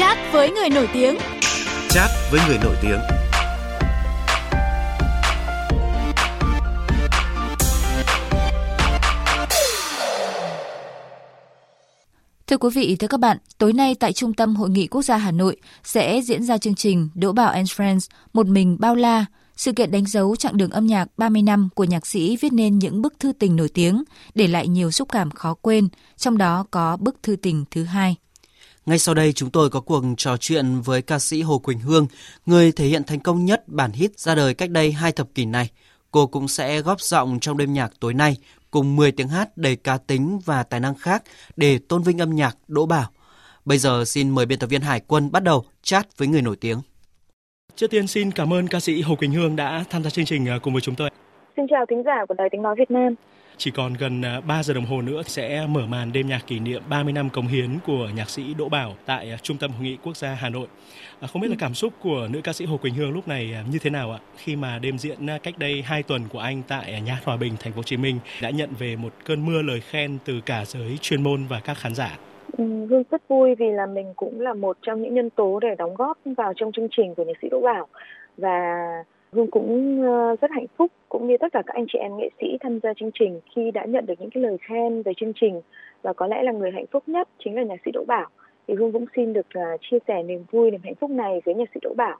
Chat với người nổi tiếng. Chat với người nổi tiếng. Thưa quý vị, thưa các bạn, tối nay tại Trung tâm Hội nghị Quốc gia Hà Nội sẽ diễn ra chương trình Đỗ Bảo and Friends Một mình bao la, sự kiện đánh dấu chặng đường âm nhạc 30 năm của nhạc sĩ viết nên những bức thư tình nổi tiếng, để lại nhiều xúc cảm khó quên, trong đó có bức thư tình thứ hai. Ngay sau đây chúng tôi có cuộc trò chuyện với ca sĩ Hồ Quỳnh Hương, người thể hiện thành công nhất bản hit ra đời cách đây hai thập kỷ này. Cô cũng sẽ góp giọng trong đêm nhạc tối nay cùng 10 tiếng hát đầy cá tính và tài năng khác để tôn vinh âm nhạc Đỗ Bảo. Bây giờ xin mời biên tập viên Hải Quân bắt đầu chat với người nổi tiếng. Trước tiên xin cảm ơn ca sĩ Hồ Quỳnh Hương đã tham gia chương trình à, cùng với chúng tôi. Xin chào thính giả của Đài Tiếng Nói Việt Nam. Chỉ còn gần 3 à, giờ đồng hồ nữa sẽ mở màn đêm nhạc kỷ niệm 30 năm cống hiến của nhạc sĩ Đỗ Bảo tại à, Trung tâm Hội nghị Quốc gia Hà Nội. Không biết là cảm xúc của nữ ca sĩ Hồ Quỳnh Hương lúc này như thế nào ạ? Khi mà đêm diễn cách đây 2 tuần của anh tại Nhà Hòa Bình, Thành phố Hồ Chí Minh đã nhận về một cơn mưa lời khen từ cả giới chuyên môn và các khán giả. Ừ, Hương rất vui vì là mình cũng là một trong những nhân tố để đóng góp vào trong chương trình của nhạc sĩ Đỗ Bảo và Hương cũng ờ, rất hạnh phúc cũng như tất cả các anh chị em nghệ sĩ tham gia chương trình khi đã nhận được những cái lời khen về chương trình và có lẽ là người hạnh phúc nhất chính là nhạc sĩ Đỗ Bảo. Thì Hương cũng xin được ờ, chia sẻ niềm vui, niềm hạnh phúc này với nhạc sĩ Đỗ Bảo.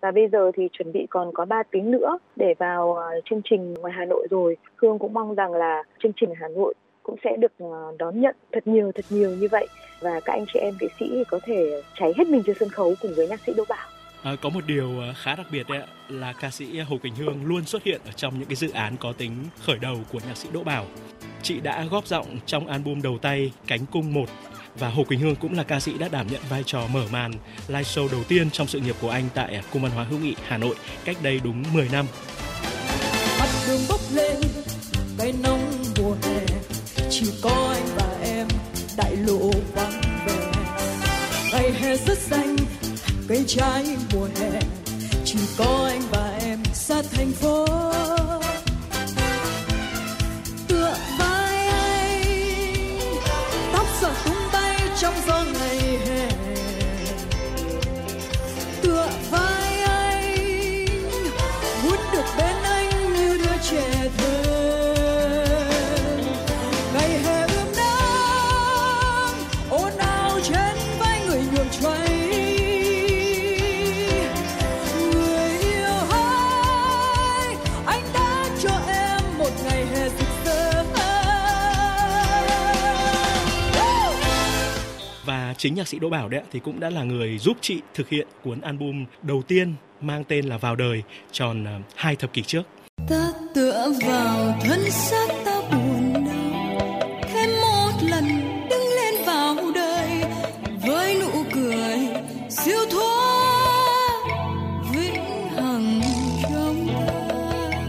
Và bây giờ thì chuẩn bị còn có 3 tiếng nữa để vào ờ, chương trình ngoài Hà Nội rồi. Hương cũng mong rằng là chương trình Hà Nội cũng sẽ được đón nhận thật nhiều thật nhiều như vậy và các anh chị em nghệ sĩ có thể cháy hết mình trên sân khấu cùng với nhạc sĩ Đỗ Bảo. À, có một điều ờ, khá đặc biệt đấy là ca sĩ Hồ Quỳnh Hương luôn xuất hiện ở trong những cái dự án có tính khởi đầu của nhạc sĩ Đỗ Bảo. Chị đã góp giọng trong album đầu tay Cánh cung 1 và Hồ Quỳnh Hương cũng là ca sĩ đã đảm nhận vai trò mở màn live show đầu tiên trong sự nghiệp của anh tại Cung văn hóa hữu nghị Hà Nội cách đây đúng 10 năm. Mặt đường bốc lên, cái nóng mùa hè, chỉ có cây trái mùa hè. Chỉ có anh và em xa thành phố. Chính nhạc sĩ Đỗ Bảo đấy thì cũng đã là người giúp chị thực hiện cuốn album đầu tiên mang tên là Vào đời tròn uh, hai thập kỷ trước. Ta tựa vào thân xác ta buồn đau thêm một lần đứng lên vào đời với nụ cười siêu thoát vĩnh hằng trong ta.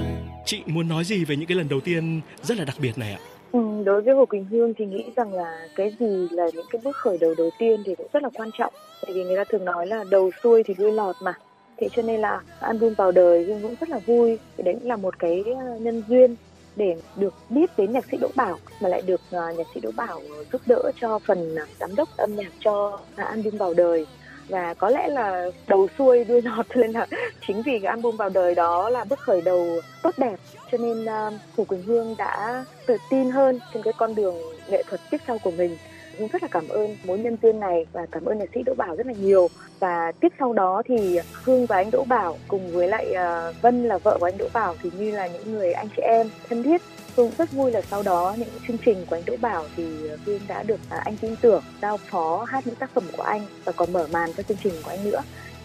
Chị muốn nói gì về những cái lần đầu tiên rất là đặc biệt này ạ? Ừ, đối với Hồ Quỳnh Hương thì nghĩ rằng là cái gì là những cái bước khởi đầu đầu tiên thì cũng rất là quan trọng. Tại vì người ta thường nói là đầu xuôi thì đuôi lọt mà. Thế cho nên là album vào đời Hương cũng rất là vui. Thì đấy cũng là một cái ờ, nhân duyên để được biết đến nhạc sĩ Đỗ Bảo mà lại được ờ, nhạc sĩ Đỗ Bảo giúp đỡ cho phần ờ, giám đốc âm nhạc cho album vào đời và có lẽ là đầu xuôi đuôi lọt nên là chính vì cái album vào đời đó là bước khởi đầu tốt đẹp. Cho nên à, uh, Hồ Quỳnh Hương đã tự tin hơn trên cái con đường nghệ thuật tiếp sau của mình. Hương rất là cảm ơn mối nhân duyên này và cảm ơn nhạc sĩ Đỗ Bảo rất là nhiều. Và tiếp sau đó thì Hương và anh Đỗ Bảo cùng với lại uh, Vân là vợ của anh Đỗ Bảo thì như là những người anh chị em thân thiết. Hương rất vui là sau đó những chương trình của anh Đỗ Bảo thì ờ, Hương đã được à, anh tin tưởng giao phó hát những tác phẩm của anh và còn mở màn cho chương trình của anh nữa.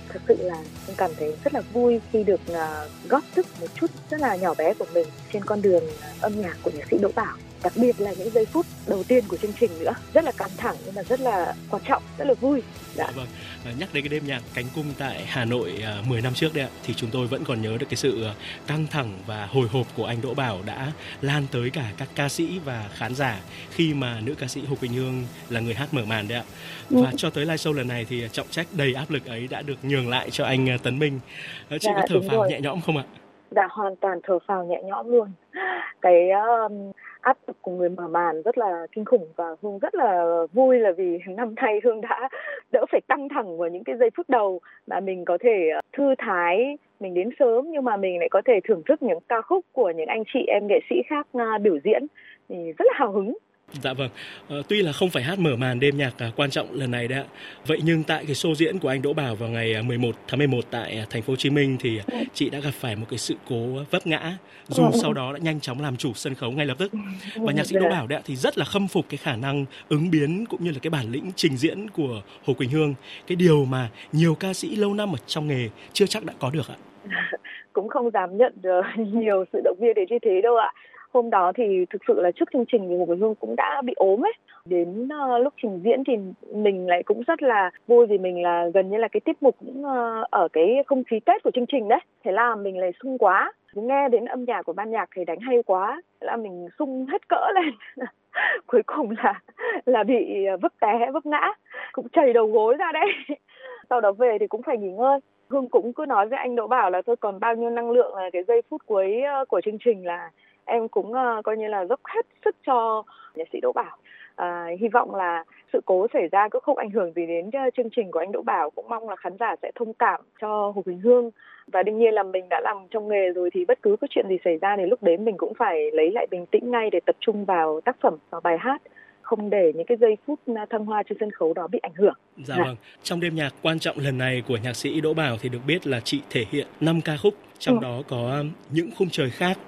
Thật sự là em cảm thấy rất là vui khi được ờ, góp sức một chút rất là nhỏ bé của mình trên con đường âm nhạc của nhạc sĩ Đỗ Bảo đặc biệt là những giây phút đầu tiên của chương trình nữa. Rất là căng thẳng nhưng mà rất là quan trọng rất là vui. Dạ. Vâng. À, nhắc đến cái đêm nhạc cánh cung tại Hà Nội à, 10 năm trước đấy ạ thì chúng tôi vẫn còn nhớ được cái sự à, căng thẳng và hồi hộp của anh Đỗ Bảo đã lan tới cả các ca sĩ và khán giả khi mà nữ ca sĩ Hồ Quỳnh Hương là người hát mở màn đấy ạ. Và cho tới live show lần này thì trọng trách đầy áp lực ấy đã được nhường lại cho anh à, Tấn Minh. Chị Dạ, có thở phào rồi. nhẹ nhõm không ạ? Dạ hoàn toàn thở phào nhẹ nhõm luôn. Cái um, áp lực của người mở màn rất là kinh khủng và Hương rất là vui là vì năm nay Hương đã đỡ phải căng thẳng vào những cái giây phút đầu mà mình có thể ờ, thư thái, mình đến sớm nhưng mà mình lại có thể thưởng thức những ca khúc của những anh chị em nghệ sĩ khác ờ, biểu diễn. Thì rất là hào hứng. Dạ vâng, à, tuy là không phải hát mở màn đêm nhạc à, quan trọng lần này đấy ạ. Vậy nhưng tại cái show diễn của anh Đỗ Bảo vào ngày 11 à, tháng 11 tại thành phố Hồ Chí Minh thì chị đã gặp phải một cái sự cố vấp ngã dù ừ. sau đó đã nhanh chóng làm chủ sân khấu ngay lập tức. Và nhạc sĩ Đỗ dạ. Bảo đấy ạ thì rất là khâm phục cái khả năng ứng biến cũng như là cái bản lĩnh trình diễn của Hồ Quỳnh Hương, cái điều mà nhiều ca sĩ lâu năm ở trong nghề chưa chắc đã có được ạ. Cũng không dám nhận nhiều sự động viên để như thế đâu ạ hôm đó thì thực sự là trước chương trình thì Hồ Quỳnh Hương cũng đã bị ốm ấy. Đến uh, lúc trình diễn thì mình lại cũng rất là vui vì mình là gần như là cái tiết mục cũng uh, ở cái không khí Tết của chương trình đấy. Thế là mình lại sung quá. Nghe đến âm nhạc của ban nhạc thì đánh hay quá. Là mình sung hết cỡ lên. Cuối cùng là là bị ờ, vấp té vấp ngã. Cũng chảy đầu gối ra đấy. Sau đó về thì cũng phải nghỉ ngơi. Hương cũng cứ nói với anh Đỗ Bảo là thôi còn bao nhiêu năng lượng là cái giây phút cuối của chương trình là em cũng uh, coi như là dốc hết sức cho nhạc sĩ Đỗ Bảo. À, hy vọng là sự cố xảy ra cũng không ảnh hưởng gì đến uh, chương trình của anh Đỗ Bảo cũng mong là khán giả sẽ thông cảm cho Hồ Quỳnh Hương và đương nhiên là mình đã làm trong nghề rồi thì bất cứ có chuyện gì xảy ra thì lúc đến mình cũng phải lấy lại bình tĩnh ngay để tập trung vào tác phẩm vào bài hát không để những cái giây phút thăng hoa trên sân khấu đó bị ảnh hưởng. Dạ, dạ vâng. Trong đêm nhạc quan trọng lần này của nhạc sĩ Đỗ Bảo thì được biết là chị thể hiện 5 ca khúc, trong ừ. đó có những khung trời khác.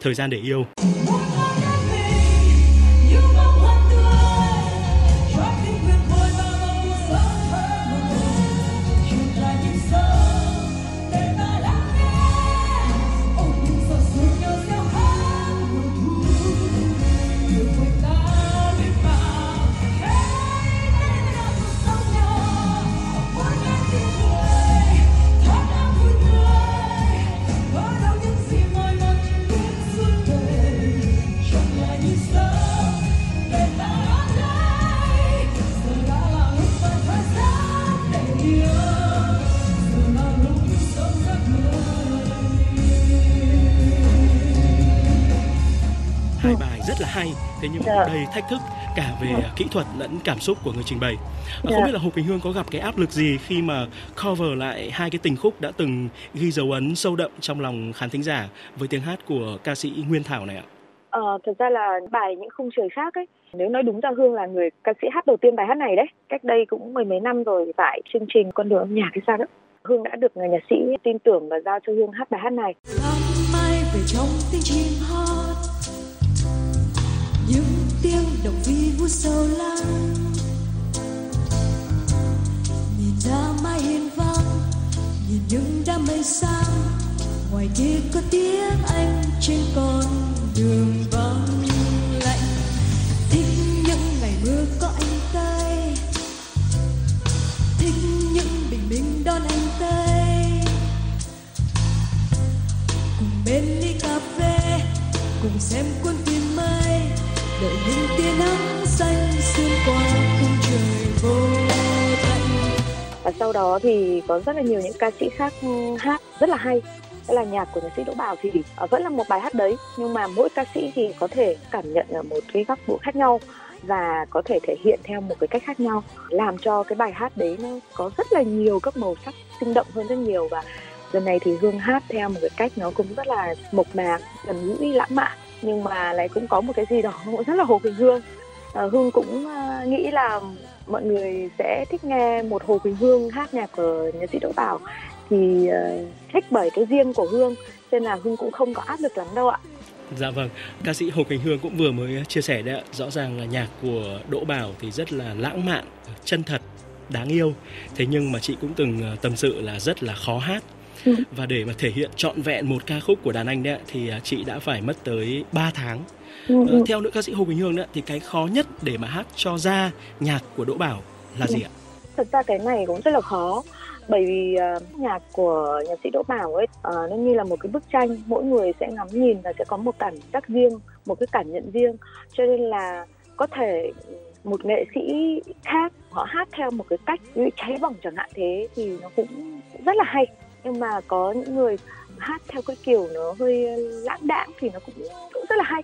Thời gian để yêu. Hay thế nhưng dạ. đầy thách thức cả về dạ. kỹ thuật lẫn cảm xúc của người trình bày dạ. không biết là hồ quỳnh hương có gặp cái áp lực gì khi mà cover lại hai cái tình khúc đã từng ghi dấu ấn sâu đậm trong lòng khán thính giả với tiếng hát của ca sĩ nguyên thảo này ạ Ờ, thực ra là bài những khung trời khác ấy nếu nói đúng ra hương là người ca sĩ hát đầu tiên bài hát này đấy cách đây cũng mười mấy năm rồi tại chương trình con đường âm nhạc hay sao đó hương đã được người nhạc sĩ tin tưởng và giao cho hương hát bài hát này mai về trong tiếng chim hót những tiếng động vi vu sâu lắng. Nhìn ra mai hiên vang nhìn những đám mây sáng. Ngoài kia có tiếng anh trên con đường vắng. Sau đó thì có rất là nhiều những ca sĩ khác ừ, hát rất là hay. Đó là nhạc của nhạc sĩ Đỗ Bảo thì ờ, vẫn là một bài hát đấy nhưng mà mỗi ca sĩ thì có thể cảm nhận ở một cái góc độ khác nhau và có thể thể hiện theo một cái cách khác nhau làm cho cái bài hát đấy nó có rất là nhiều các màu sắc sinh động hơn rất nhiều. Và lần này thì Hương hát theo một cái cách nó cũng rất là mộc mạc gần gũi lãng mạn nhưng mà lại cũng có một cái gì đó rất là hồ quỳnh hương. À, hương cũng ờ, nghĩ là mọi người sẽ thích nghe một hồ quỳnh hương hát nhạc của nhạc sĩ đỗ bảo thì uh, thích bởi cái riêng của hương nên là hương cũng không có áp lực lắm đâu ạ Dạ vâng, ca sĩ Hồ Quỳnh Hương cũng vừa mới chia sẻ đấy ạ. Rõ ràng là nhạc của Đỗ Bảo thì rất là lãng mạn, chân thật, đáng yêu. Thế nhưng mà chị cũng từng ờ, tâm sự là rất là khó hát. Ừ. Và để mà thể hiện trọn vẹn một ca khúc của đàn anh đấy thì ờ, chị đã phải mất tới 3 tháng. Ừ. Ờ, theo nữ ca sĩ Hồ Quỳnh Hương đấy thì cái khó nhất để mà hát cho ra nhạc của Đỗ Bảo là gì ạ? Thật ra cái này cũng rất là khó bởi vì uh, nhạc của nhạc sĩ Đỗ Bảo ấy uh, nó như là một cái bức tranh mỗi người sẽ ngắm nhìn và sẽ có một cảm giác riêng một cái cảm nhận riêng cho nên là có thể một nghệ sĩ khác họ hát theo một cái cách như cháy bỏng chẳng hạn thế thì nó cũng rất là hay nhưng mà có những người hát theo cái kiểu nó hơi lãng đãng thì nó cũng cũng rất là hay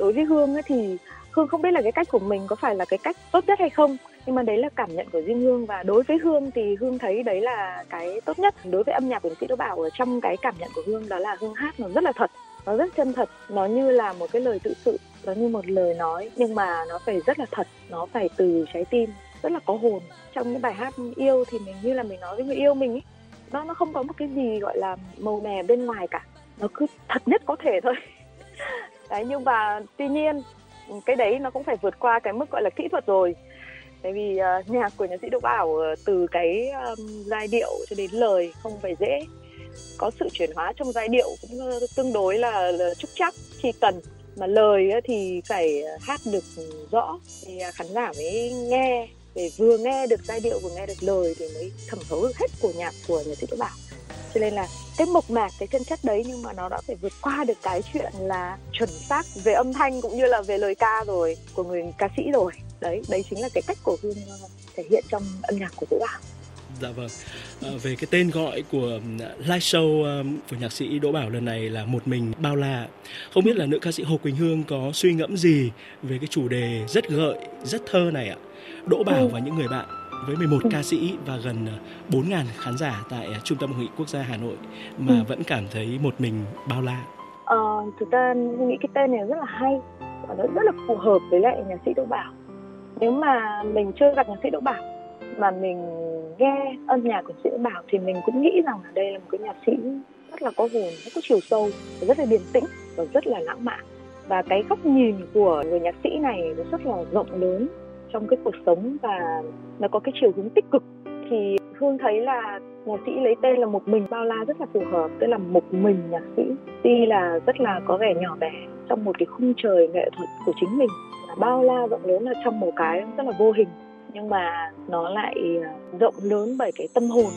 đối với hương ấy thì hương không biết là cái cách của mình có phải là cái cách tốt nhất hay không. Nhưng mà đấy là cảm nhận của riêng hương. Và đối với hương thì hương thấy đấy là cái tốt nhất. Đối với âm nhạc của nhạc sĩ đỗ bảo, ở trong cái cảm nhận của hương đó là hương hát nó rất là thật. Nó rất chân thật. Nó như là một cái lời tự sự. Nó như một lời nói. Nhưng mà nó phải rất là thật. Nó phải từ trái tim. Rất là có hồn. Trong những bài hát yêu thì mình như là mình nói với người yêu mình ấy. Nó nó không có một cái gì gọi là màu mè bên ngoài cả. Nó cứ thật nhất có thể thôi đấy nhưng mà tuy nhiên cái đấy nó cũng phải vượt qua cái mức gọi là kỹ thuật rồi. Tại vì uh, nhạc của nhạc sĩ Đỗ Bảo uh, từ cái um, giai điệu cho đến lời không phải dễ. Có sự chuyển hóa trong giai điệu cũng uh, tương đối là, là trúc chắc khi cần. Mà lời uh, thì phải hát được rõ thì uh, khán giả mới nghe để vừa nghe được giai điệu vừa nghe được lời thì mới thẩm thấu được hết của nhạc của nhạc sĩ Đỗ Bảo cho nên là cái mộc mạc cái chân chất đấy nhưng mà nó đã phải vượt qua được cái chuyện là chuẩn xác về âm thanh cũng như là về lời ca rồi của người ca sĩ rồi đấy đấy chính là cái cách của hương ờ, thể hiện trong âm nhạc của Đỗ bảo Dạ vâng. À, về cái tên gọi của live show của nhạc sĩ Đỗ Bảo lần này là một mình bao la. Không biết là nữ ca sĩ Hồ Quỳnh Hương có suy ngẫm gì về cái chủ đề rất gợi, rất thơ này ạ? Đỗ Bảo ừ. và những người bạn với 11 ừ. ca sĩ và gần 4.000 ờ, khán giả tại Trung tâm Hội nghị Quốc gia Hà Nội mà ừ. vẫn cảm thấy một mình bao la. Ờ, thực ra nghĩ cái tên này rất là hay và nó rất là phù hợp với lại nhạc sĩ Đỗ Bảo nếu mà mình chưa gặp nhạc sĩ Đỗ Bảo mà mình nghe âm nhạc của sĩ Đỗ Bảo thì mình cũng nghĩ rằng là đây là một cái nhạc sĩ rất là có hồn, rất có chiều sâu, rất là điềm tĩnh và rất là lãng mạn. Và cái góc nhìn của người nhạc sĩ này nó rất là rộng lớn trong cái cuộc sống và nó có cái chiều hướng tích cực, thì Hương thấy là nhạc sĩ lấy tên là một mình bao la rất là phù hợp, tức là một mình nhạc sĩ. Tuy là rất là có vẻ nhỏ bé trong một cái khung trời nghệ thuật của chính mình. Bao la rộng lớn là trong một cái rất là vô hình, nhưng mà nó lại à, rộng lớn bởi cái tâm hồn.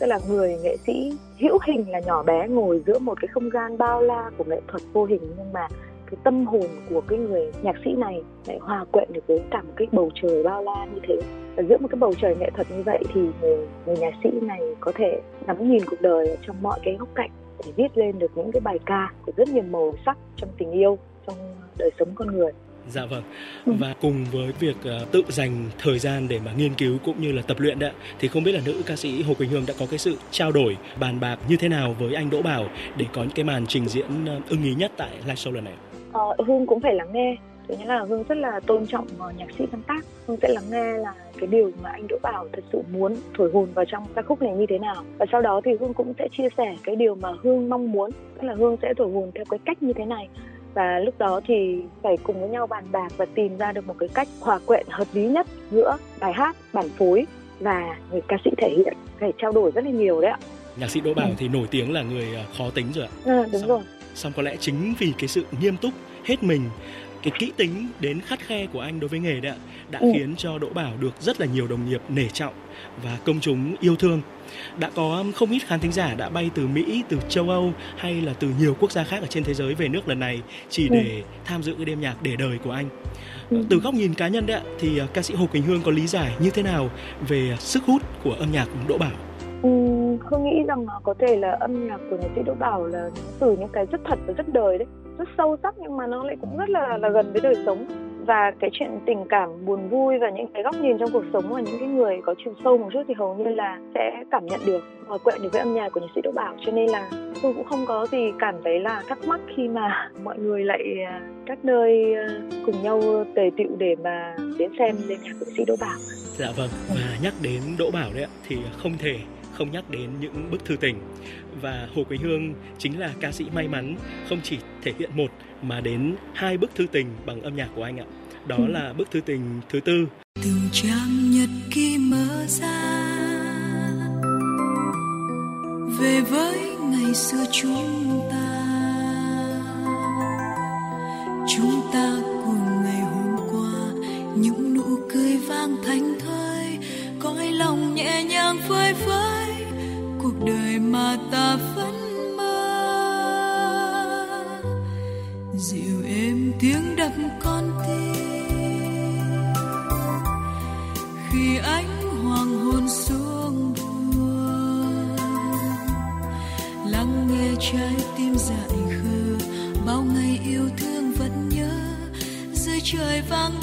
Tức là người nghệ sĩ hữu hình là nhỏ bé ngồi giữa một cái không gian bao la của nghệ thuật vô hình, nhưng mà cái tâm hồn của cái người nhạc sĩ này lại hòa quyện được với cả một cái bầu trời bao la như thế và giữa một cái bầu trời nghệ thuật như vậy thì người, người nhạc sĩ này có thể ngắm nhìn cuộc đời trong mọi cái góc cạnh để viết lên được những cái bài ca của rất nhiều màu sắc trong tình yêu trong đời sống con người Dạ vâng. Ừ. Và cùng với việc uh, tự dành thời gian để mà nghiên cứu cũng như là tập luyện đấy thì không biết là nữ ca sĩ Hồ Quỳnh Hương đã có cái sự trao đổi bàn bạc như thế nào với anh Đỗ Bảo để có những cái màn trình diễn uh, ưng ý nhất tại live show lần này? Ờ, Hương cũng phải lắng nghe. Thứ nhất là Hương rất là tôn trọng uh, nhạc sĩ sáng tác. Hương sẽ lắng nghe là cái điều mà anh Đỗ Bảo thật sự muốn thổi hồn vào trong ca khúc này như thế nào. Và sau đó thì Hương cũng sẽ chia sẻ cái điều mà Hương mong muốn, tức là Hương sẽ thổi hồn theo cái cách như thế này và lúc đó thì phải cùng với nhau bàn bạc và tìm ra được một cái cách hòa quyện hợp lý nhất giữa bài hát bản phối và người ca sĩ thể hiện phải trao đổi rất là nhiều đấy ạ nhạc sĩ Đỗ Bảo ừ. thì nổi tiếng là người à, khó tính rồi ạ à, đúng xong, rồi xong có lẽ chính vì cái sự nghiêm túc hết mình cái kỹ tính đến khắt khe của anh đối với nghề đấy ạ đã ừ. khiến cho Đỗ Bảo được rất là nhiều đồng nghiệp nể trọng và công chúng yêu thương đã có không ít khán thính giả đã bay từ Mỹ, từ châu Âu hay là từ nhiều quốc gia khác ở trên thế giới về nước lần này chỉ ừ. để ừ. tham dự cái đêm nhạc để đời của anh. Ừ. Từ góc nhìn cá nhân đấy ạ, thì à, ca sĩ Hồ Quỳnh Hương có lý giải như thế nào về sức hút của âm nhạc Đỗ Bảo? Ừ, Hương nghĩ rằng có thể là âm nhạc của nhạc sĩ Đỗ Bảo là từ những cái rất thật và rất đời đấy, rất sâu sắc nhưng mà nó lại cũng rất là là gần với đời sống và cái chuyện tình cảm buồn vui và những cái góc nhìn trong cuộc sống của những cái người có chiều sâu một chút thì hầu như là sẽ cảm nhận được và quẹn được với âm nhạc của nhạc sĩ Đỗ Bảo cho nên là tôi cũng không có gì cảm thấy là thắc mắc khi mà mọi người lại à, các nơi à, cùng nhau tề tựu để mà đến xem đêm nhạc của nhạc sĩ Đỗ Bảo. Dạ vâng và nhắc đến Đỗ Bảo đấy ạ thì không thể không nhắc đến những bức thư tình. Và Hồ Quỳnh Hương chính là ca sĩ may mắn không chỉ thể hiện một mà đến hai bức thư tình bằng âm nhạc của anh ạ. Đó ừ. là bức thư tình thứ tư. Từng trang nhật ký mở ra về với ngày xưa chúng ta chúng ta cùng ngày hôm qua những nụ cười vang thanh thơi cõi lòng nhẹ nhàng phơi phới cuộc đời mà ta vẫn mơ. Dịu êm tiếng đập con tim. Khi ánh hoàng hôn xuống buồn lắng nghe trái tim dại khờ. Bao ngày yêu thương vẫn trời vàng trời vang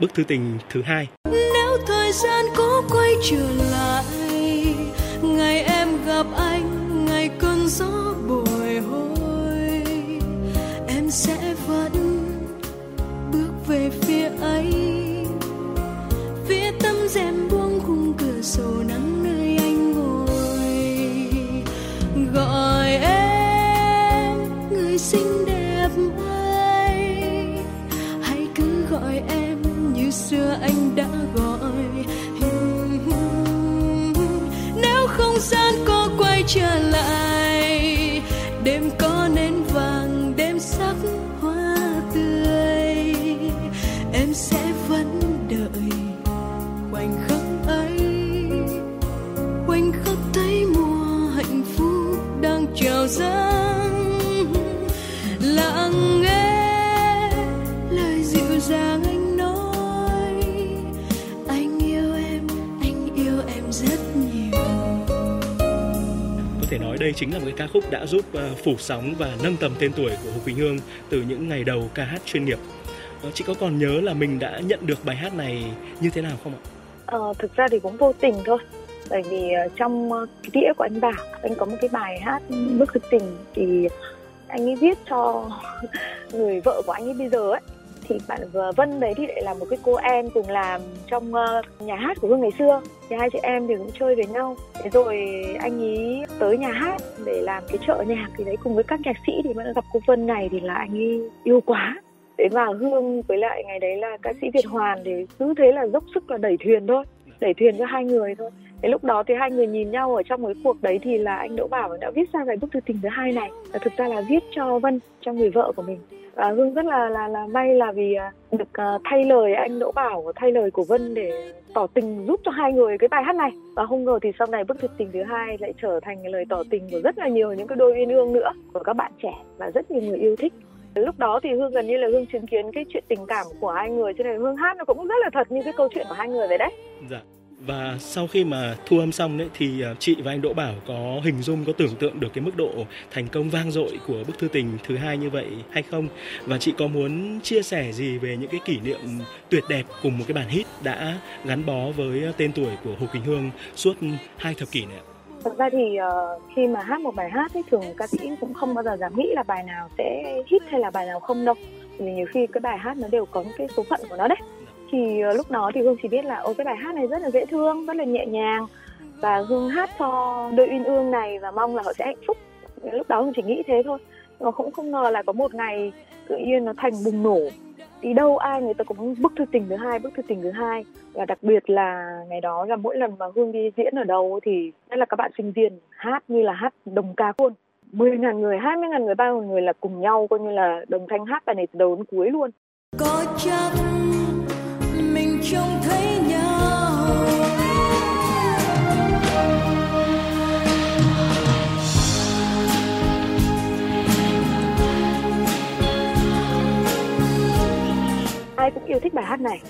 bức thư tình thứ hai. nếu thời gian có quay trở lại, ngày em gặp anh, ngày cơn gió trở lại. Đêm có thể nói đây chính là một cái ca khúc đã giúp ờ, phủ sóng và nâng tầm tên tuổi của Hồ Quỳnh Hương từ những ngày đầu ca hát chuyên nghiệp. Ờ, chị có còn nhớ là mình đã nhận được bài hát này như thế nào không ạ? Ờ, thực ra thì cũng vô tình thôi bởi vì ờ, trong cái đĩa của anh Bảo anh có một cái bài hát bức thực tình thì anh ấy viết cho người vợ của anh ấy bây giờ ấy thì bạn Vân đấy thì lại là một cái cô em cùng làm trong ờ, nhà hát của Hương ngày xưa. Thì hai chị em thì cũng chơi với nhau. Thế rồi anh ấy tới nhà hát để làm cái chợ nhạc thì đấy cùng với các nhạc sĩ thì vẫn gặp cô Vân này thì là anh ấy yêu quá. Thế và Hương với lại ngày đấy là ca sĩ Việt Hoàn thì cứ thế là dốc sức là đẩy thuyền thôi, đẩy thuyền cho hai người thôi. Thế lúc đó thì hai người nhìn nhau ở trong cái cuộc đấy thì là anh Đỗ Bảo đã viết ra cái bức thư tình thứ hai này. Và thực ra là viết cho Vân, cho người vợ của mình và Hương rất là là là may là vì à, được uh, thay lời anh Đỗ Bảo thay lời của Vân để tỏ tình giúp cho hai người cái bài hát này. Và không ngờ thì sau này bức thực tình thứ hai lại trở thành lời tỏ tình của rất là nhiều những cái đôi uyên ương nữa của các bạn trẻ và rất nhiều người yêu thích. Lúc đó thì hương gần như là hương chứng kiến cái chuyện tình cảm của hai người cho nên hương hát nó cũng rất là thật như cái câu chuyện của hai người vậy đấy. Dạ. Và sau khi mà thu âm xong đấy thì à, chị và anh Đỗ Bảo có hình dung có tưởng tượng được cái mức độ thành công vang dội của bức thư tình thứ hai như vậy hay không? Và chị có muốn chia sẻ gì về những cái kỷ niệm tuyệt đẹp cùng một cái bản hit đã gắn bó với à, tên tuổi của Hồ Quỳnh Hương suốt hai thập kỷ này ạ? Thật ra thì uh, khi mà hát một bài hát thì thường ca sĩ cũng không bao giờ dám nghĩ là bài nào sẽ hit hay là bài nào không đâu. vì nhiều khi cái bài hát nó đều có cái số phận của nó đấy thì ờ, lúc đó thì hương chỉ biết là ô cái bài hát này rất là dễ thương rất là nhẹ nhàng và hương hát cho đôi uyên ương này và mong là họ sẽ hạnh phúc. Lúc đó hương chỉ nghĩ thế thôi. Mà cũng không ngờ là có một ngày tự nhiên nó thành bùng nổ. Đi đâu ai người ta cũng bức thư tình thứ hai bức thư tình thứ hai. Và đặc biệt là ngày đó là mỗi lần mà hương đi diễn ở đâu thì đây là các bạn sinh viên hát như là hát đồng ca luôn mười ngàn người, hai mươi ngàn người, ba người là cùng nhau coi như là đồng thanh hát bài này từ đầu đến cuối luôn. Có chắc trông thấy nhau ai cũng yêu thích bài hát này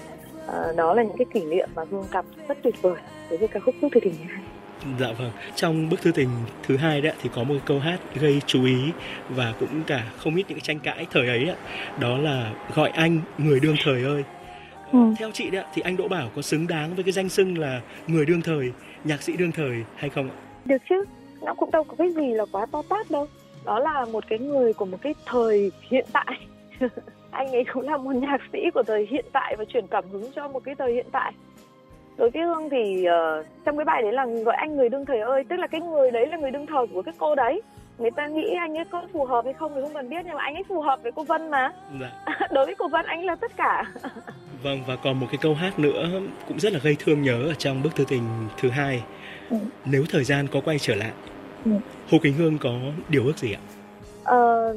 à, đó là những cái kỷ niệm mà hương gặp rất tuyệt vời đối với ca khúc Bức thư tình này Dạ vâng, trong bức thư tình thứ hai đấy thì có một câu hát gây chú ý và cũng cả không ít những cái tranh cãi thời ấy ạ. Đó là gọi anh người đương thời ơi. Ừ. Theo chị đấy thì anh Đỗ Bảo có xứng đáng với cái danh xưng là người đương thời, nhạc sĩ đương thời hay không ạ? Được chứ, nó cũng đâu có cái gì là quá to tát đâu. Đó là một cái người của một cái thời hiện tại. anh ấy cũng là một nhạc sĩ của thời hiện tại và truyền cảm hứng cho một cái thời hiện tại đối với hương thì uh, trong cái bài đấy là gọi anh người đương thời ơi tức là cái người đấy là người đương thời của cái cô đấy người ta nghĩ anh ấy có phù hợp hay không thì không cần biết nhưng mà anh ấy phù hợp với cô Vân mà dạ. đối với cô Vân anh là tất cả vâng và còn một cái câu hát nữa cũng rất là gây thương nhớ ở trong bức thư tình thứ hai ừ. nếu thời gian có quay trở lại ừ. Hồ Quỳnh Hương có điều ước gì ạ? Ờ,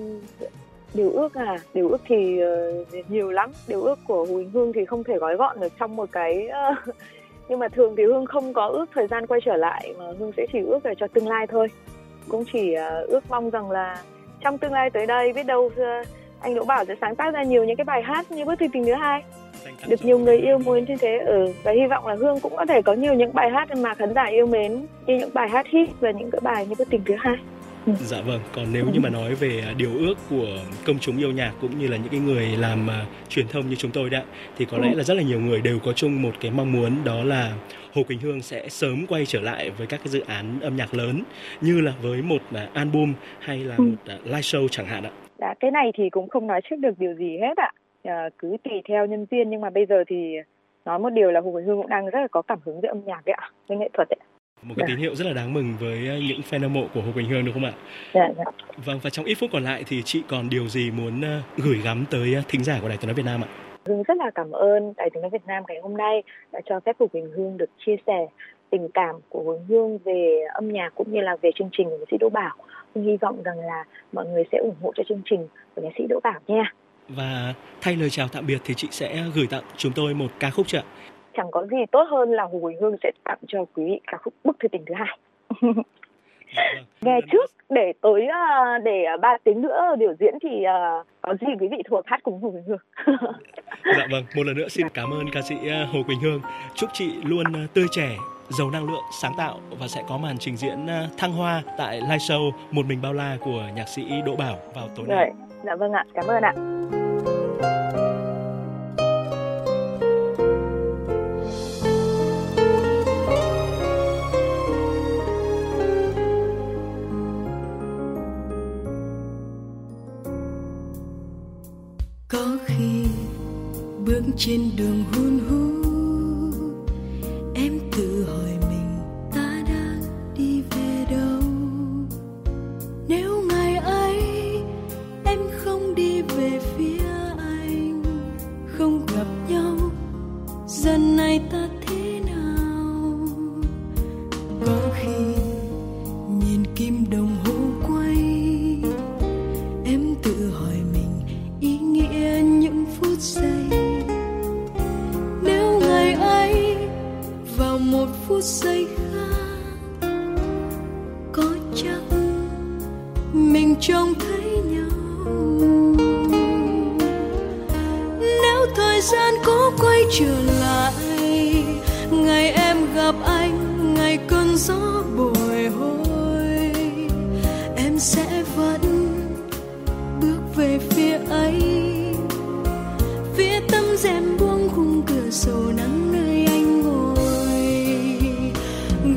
điều ước à điều ước thì uh, nhiều lắm điều ước của Hồ Quỳnh Hương thì không thể gói gọn được trong một cái uh, nhưng mà thường thì hương không có ước thời gian quay trở lại mà hương sẽ chỉ ước về cho tương lai thôi cũng chỉ uh, ước mong rằng là trong tương lai tới đây biết đâu uh, anh Đỗ Bảo sẽ sáng tác ra nhiều những cái bài hát như bức thư tình thứ hai được nhiều người yêu mến như thế ừ và hy vọng là hương cũng có thể có nhiều những bài hát mà khán giả yêu mến như những bài hát hit và những cái bài như bức tình thứ hai Ừ. Dạ vâng, còn nếu như mà nói về à, điều ước của công chúng yêu nhạc cũng như là những cái người làm uh, truyền thông như chúng tôi đã thì có lẽ ừ. là rất là nhiều người đều có chung một cái mong muốn đó là Hồ Quỳnh Hương sẽ sớm quay trở lại với các cái dự án âm nhạc lớn như là với một uh, album hay là ừ. một uh, live show chẳng hạn ạ. Dạ, cái này thì cũng không nói trước được điều gì hết ạ. À, cứ tùy theo nhân viên nhưng mà bây giờ thì nói một điều là Hồ Quỳnh Hương cũng đang rất là có cảm hứng với âm nhạc đấy ạ, với nghệ thuật đấy một cái dạ. tín hiệu rất là đáng mừng với ờ, những fan hâm mộ của Hồ Quỳnh Hương đúng không ạ? Dạ, dạ. Vâng và trong ít phút còn lại thì chị còn điều gì muốn gửi gắm tới thính giả của Đài Tiếng nói Việt Nam ạ? Hương rất là cảm ơn Đài Tiếng nói Việt Nam ngày hôm nay đã cho phép Hồ Quỳnh Hương được chia sẻ tình cảm của Quỳnh Hương về âm nhạc cũng như là về chương trình của nhạc sĩ Đỗ Bảo. Hương hy vọng rằng là mọi người sẽ ủng hộ cho chương trình của nhạc sĩ Đỗ Bảo nha. Và thay lời chào tạm biệt thì chị sẽ gửi tặng chúng tôi một ca khúc chưa ạ? chẳng có gì tốt hơn là Hồ Quỳnh Hương sẽ tặng cho quý vị ca khúc Bức thư tình thứ hai. Vâng. nghe trước để tới à, để ba tiếng nữa biểu diễn thì à, có gì quý vị thuộc hát cùng Hồ Quỳnh Hương. dạ vâng, một lần nữa xin cảm ơn ca sĩ Hồ Quỳnh Hương. Chúc chị luôn tươi trẻ, giàu năng lượng, sáng tạo và sẽ có màn trình diễn thăng hoa tại live show Một mình bao la của nhạc sĩ Đỗ Bảo vào tối nay. Dạ vâng ạ, cảm ơn ạ. Có khi bước trên đường hun hút gió bồi hồi, em sẽ vẫn bước về phía ấy. Phía tâm rèm buông khung cửa sổ nắng nơi anh ngồi,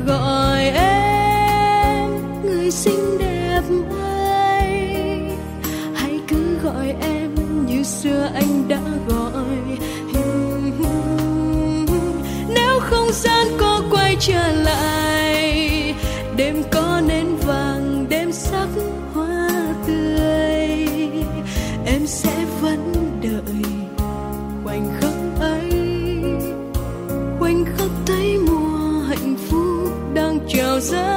gọi em, người xinh đẹp ơi hãy cứ gọi em như xưa anh đã gọi. Nếu không gian có quay trở lại đêm có nến vàng, đêm sắc hoa tươi. Em sẽ vẫn đợi khoảnh khắc ấy. Khoảnh khắc thấy mùa hạnh phúc đang trào ra